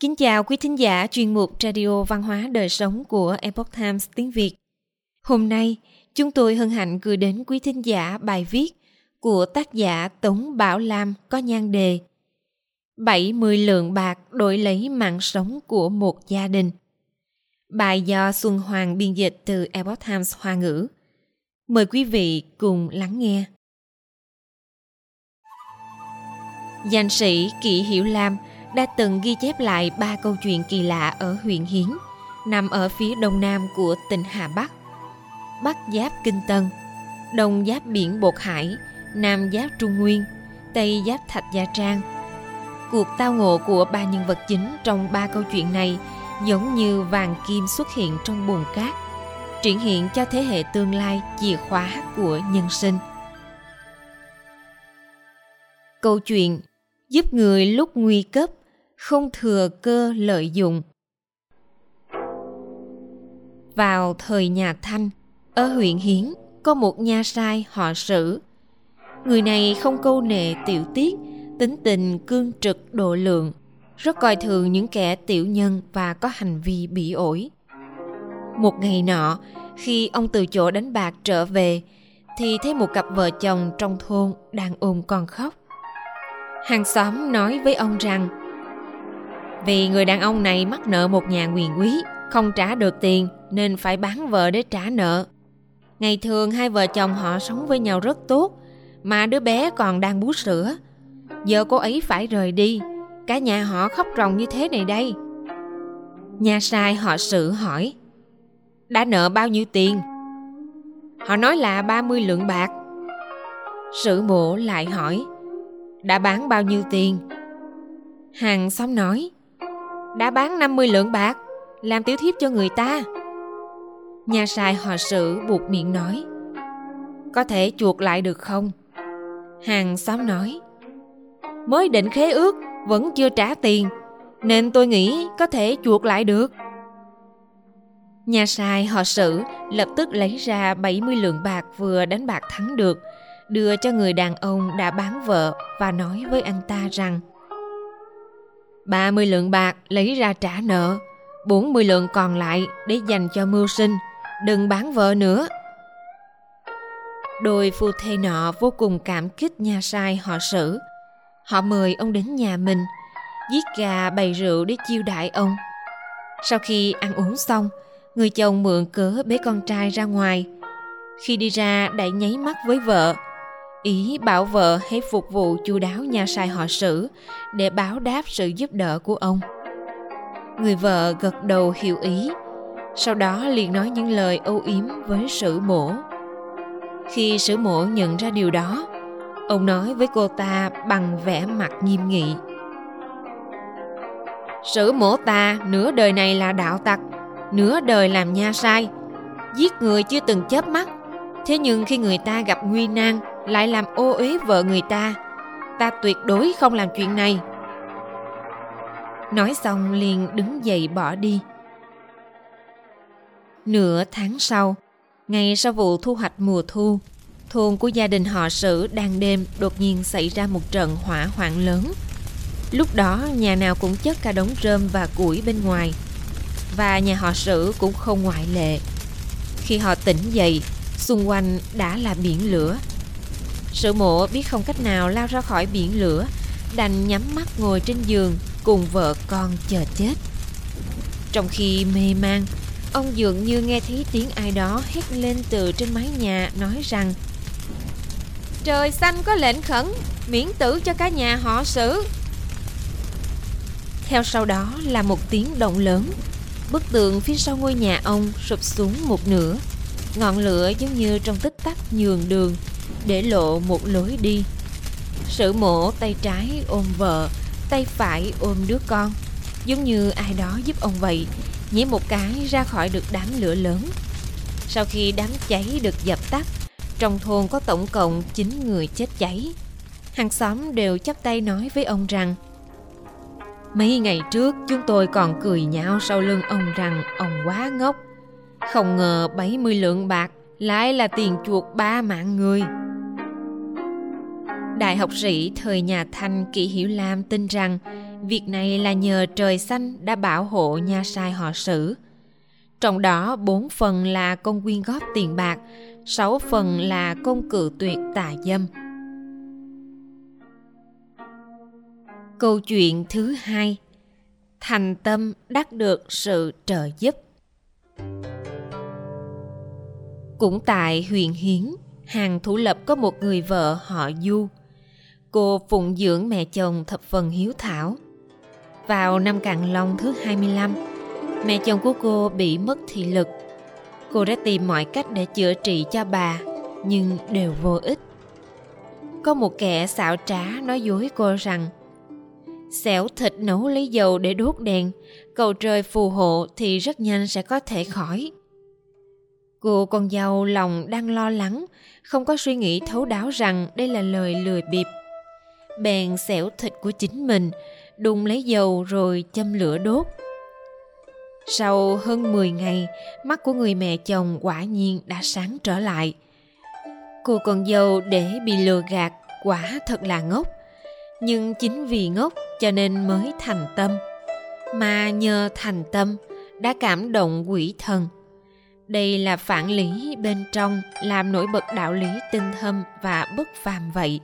Kính chào quý thính giả chuyên mục Radio Văn hóa Đời Sống của Epoch Times tiếng Việt. Hôm nay, chúng tôi hân hạnh gửi đến quý thính giả bài viết của tác giả Tống Bảo Lam có nhan đề 70 lượng bạc đổi lấy mạng sống của một gia đình. Bài do Xuân Hoàng biên dịch từ Epoch Times Hoa ngữ. Mời quý vị cùng lắng nghe. Danh sĩ Kỷ Hiểu Lam đã từng ghi chép lại ba câu chuyện kỳ lạ ở huyện Hiến, nằm ở phía đông nam của tỉnh Hà Bắc. Bắc giáp Kinh Tân, đông giáp biển Bột Hải, nam giáp Trung Nguyên, tây giáp Thạch Gia Trang. Cuộc tao ngộ của ba nhân vật chính trong ba câu chuyện này giống như vàng kim xuất hiện trong bùn cát, triển hiện cho thế hệ tương lai chìa khóa của nhân sinh. Câu chuyện giúp người lúc nguy cấp không thừa cơ lợi dụng. Vào thời nhà thanh, ở huyện hiến, có một nha sai họ sử. Người này không câu nệ tiểu tiết, tính tình cương trực độ lượng, rất coi thường những kẻ tiểu nhân và có hành vi bị ổi. Một ngày nọ, khi ông từ chỗ đánh bạc trở về, thì thấy một cặp vợ chồng trong thôn đang ôm con khóc. Hàng xóm nói với ông rằng vì người đàn ông này mắc nợ một nhà quyền quý, không trả được tiền nên phải bán vợ để trả nợ. Ngày thường hai vợ chồng họ sống với nhau rất tốt, mà đứa bé còn đang bú sữa. Giờ cô ấy phải rời đi, cả nhà họ khóc ròng như thế này đây. Nhà sai họ sự hỏi, đã nợ bao nhiêu tiền? Họ nói là 30 lượng bạc. Sử mộ lại hỏi, đã bán bao nhiêu tiền? Hàng xóm nói đã bán 50 lượng bạc, làm tiểu thiếp cho người ta. Nhà sai họ sự buộc miệng nói, có thể chuộc lại được không? Hàng xóm nói, mới định khế ước, vẫn chưa trả tiền, nên tôi nghĩ có thể chuộc lại được. Nhà sai họ sử lập tức lấy ra 70 lượng bạc vừa đánh bạc thắng được, đưa cho người đàn ông đã bán vợ và nói với anh ta rằng 30 lượng bạc lấy ra trả nợ, 40 lượng còn lại để dành cho mưu sinh, đừng bán vợ nữa. Đôi phu thê nọ vô cùng cảm kích nhà sai họ sử. Họ mời ông đến nhà mình, giết gà bày rượu để chiêu đãi ông. Sau khi ăn uống xong, người chồng mượn cớ bế con trai ra ngoài. Khi đi ra đã nháy mắt với vợ, ý bảo vợ hãy phục vụ chu đáo nhà sai họ sử để báo đáp sự giúp đỡ của ông. Người vợ gật đầu hiểu ý, sau đó liền nói những lời âu yếm với sử mổ. Khi sử mổ nhận ra điều đó, ông nói với cô ta bằng vẻ mặt nghiêm nghị. Sử mổ ta, nửa đời này là đạo tặc, nửa đời làm nha sai, giết người chưa từng chớp mắt. Thế nhưng khi người ta gặp nguy nan lại làm ô uế vợ người ta. Ta tuyệt đối không làm chuyện này. Nói xong liền đứng dậy bỏ đi. Nửa tháng sau ngay sau vụ thu hoạch mùa thu, thôn của gia đình họ sử đang đêm đột nhiên xảy ra một trận hỏa hoạn lớn. Lúc đó, nhà nào cũng chất cả đống rơm và củi bên ngoài, và nhà họ sử cũng không ngoại lệ. Khi họ tỉnh dậy, xung quanh đã là biển lửa. Sự mộ biết không cách nào lao ra khỏi biển lửa. Đành nhắm mắt ngồi trên giường, Cùng vợ con chờ chết. Trong khi mê man, Ông dường như nghe thấy tiếng ai đó hét lên từ trên mái nhà, nói rằng, Trời xanh có lệnh khẩn, Miễn tử cho cả nhà họ xử. Theo sau đó là một tiếng động lớn. Bức tường phía sau ngôi nhà ông sụp xuống một nửa. Ngọn lửa giống như trong tích tắc nhường đường. Để lộ một lối đi. Sử mổ tay trái ôm vợ, Tay phải ôm đứa con. Giống như ai đó giúp ông vậy, Nhảy một cái ra khỏi được đám lửa lớn. Sau khi đám cháy được dập tắt, Trong thôn có tổng cộng 9 người chết cháy. Hàng xóm đều chắp tay nói với ông rằng, Mấy ngày trước, chúng tôi còn cười nhạo sau lưng ông rằng ông quá ngốc. Không ngờ 70 lượng bạc lại là tiền chuộc ba mạng người. Đại học sĩ thời nhà Thanh Kỷ Hiểu Lam tin rằng Việc này là nhờ trời xanh đã bảo hộ nhà sai họ sử. Trong đó bốn phần là công quyên góp tiền bạc, sáu phần là công cự tuyệt tà dâm. Câu chuyện thứ hai Thành tâm đắc được sự trợ giúp Cũng tại huyện Hiến, hàng thủ lập có một người vợ họ Du. Cô phụng dưỡng mẹ chồng thập phần hiếu thảo. Vào năm Càn Long thứ 25, mẹ chồng của cô bị mất thị lực. Cô đã tìm mọi cách để chữa trị cho bà, nhưng đều vô ích. Có một kẻ xạo trá nói dối cô rằng xẻo thịt nấu lấy dầu để đốt đèn, cầu trời phù hộ thì rất nhanh sẽ có thể khỏi. Cô con dâu lòng đang lo lắng, không có suy nghĩ thấu đáo rằng đây là lời lừa bịp. Bèn xẻo thịt của chính mình, đun lấy dầu rồi châm lửa đốt. Sau hơn 10 ngày, mắt của người mẹ chồng quả nhiên đã sáng trở lại. Cô con dâu để bị lừa gạt quả thật là ngốc. Nhưng chính vì ngốc cho nên mới thành tâm. Mà nhờ thành tâm đã cảm động quỷ thần đây là phản lý bên trong làm nổi bật đạo lý tinh thâm và bất phàm vậy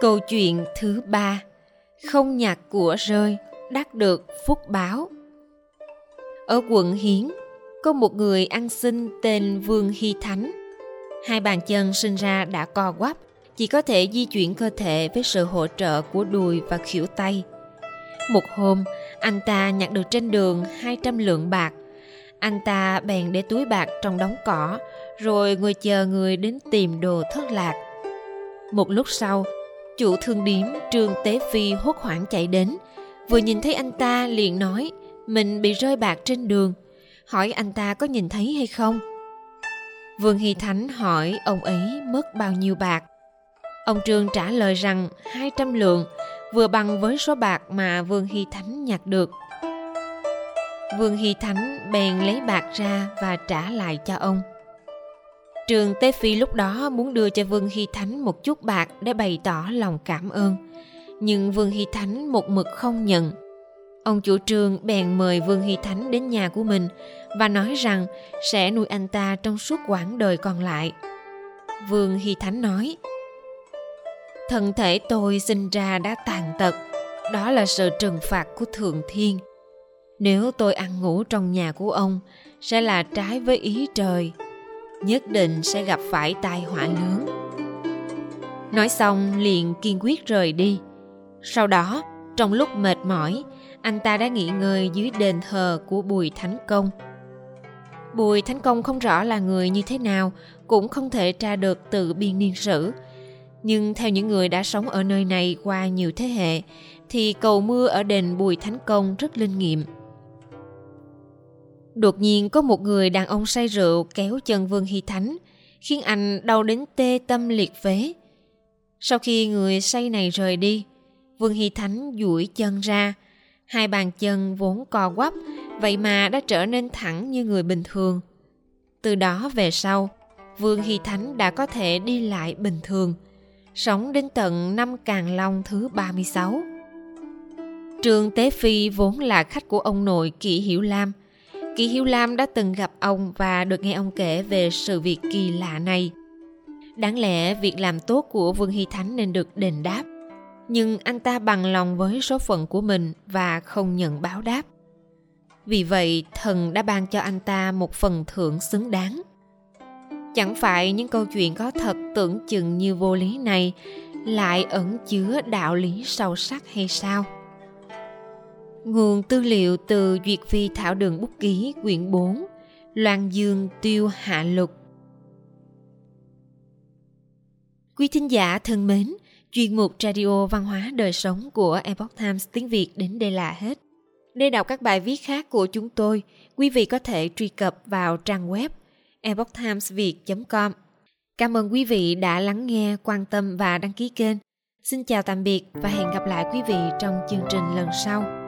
câu chuyện thứ ba không nhặt của rơi đắc được phúc báo ở quận hiến có một người ăn xin tên vương hy thánh hai bàn chân sinh ra đã co quắp chỉ có thể di chuyển cơ thể với sự hỗ trợ của đùi và khỉu tay một hôm, anh ta nhặt được trên đường 200 lượng bạc. Anh ta bèn để túi bạc trong đống cỏ, rồi ngồi chờ người đến tìm đồ thất lạc. Một lúc sau, chủ thương điếm Trương Tế Phi hốt hoảng chạy đến. Vừa nhìn thấy anh ta liền nói mình bị rơi bạc trên đường. Hỏi anh ta có nhìn thấy hay không? Vương Hy Thánh hỏi ông ấy mất bao nhiêu bạc. Ông Trương trả lời rằng 200 lượng, vừa bằng với số bạc mà Vương Hy Thánh nhặt được. Vương Hy Thánh bèn lấy bạc ra và trả lại cho ông. Trường Tế Phi lúc đó muốn đưa cho Vương Hy Thánh một chút bạc để bày tỏ lòng cảm ơn. Nhưng Vương Hy Thánh một mực không nhận. Ông chủ trường bèn mời Vương Hy Thánh đến nhà của mình và nói rằng sẽ nuôi anh ta trong suốt quãng đời còn lại. Vương Hy Thánh nói, thân thể tôi sinh ra đã tàn tật đó là sự trừng phạt của thượng thiên nếu tôi ăn ngủ trong nhà của ông sẽ là trái với ý trời nhất định sẽ gặp phải tai họa lớn. Nói xong, liền kiên quyết rời đi. Sau đó, trong lúc mệt mỏi, anh ta đã nghỉ ngơi dưới đền thờ của bùi thánh công. Bùi thánh công không rõ là người như thế nào, cũng không thể tra được từ biên niên sử. Nhưng theo những người đã sống ở nơi này qua nhiều thế hệ, thì cầu mưa ở đền Bùi Thánh Công rất linh nghiệm. Đột nhiên có một người đàn ông say rượu kéo chân Vương Hy Thánh, khiến anh đau đến tê tâm liệt phế. Sau khi người say này rời đi, Vương Hy Thánh duỗi chân ra, hai bàn chân vốn co quắp, vậy mà đã trở nên thẳng như người bình thường. Từ đó về sau, Vương Hy Thánh đã có thể đi lại bình thường – sống đến tận năm Càn Long thứ 36. Trương Tế Phi vốn là khách của ông nội Kỷ Hiểu Lam. Kỳ Hiếu Lam đã từng gặp ông và được nghe ông kể về sự việc kỳ lạ này. Đáng lẽ việc làm tốt của Vương Hy Thánh nên được đền đáp. Nhưng anh ta bằng lòng với số phận của mình và không nhận báo đáp. Vì vậy, thần đã ban cho anh ta một phần thưởng xứng đáng chẳng phải những câu chuyện có thật tưởng chừng như vô lý này lại ẩn chứa đạo lý sâu sắc hay sao nguồn tư liệu từ duyệt phi thảo đường bút ký quyển 4 loan dương tiêu hạ lục quý thính giả thân mến chuyên mục radio văn hóa đời sống của epoch times tiếng việt đến đây là hết để đọc các bài viết khác của chúng tôi quý vị có thể truy cập vào trang web epochtimesviet.com. Cảm ơn quý vị đã lắng nghe, quan tâm và đăng ký kênh. Xin chào tạm biệt và hẹn gặp lại quý vị trong chương trình lần sau.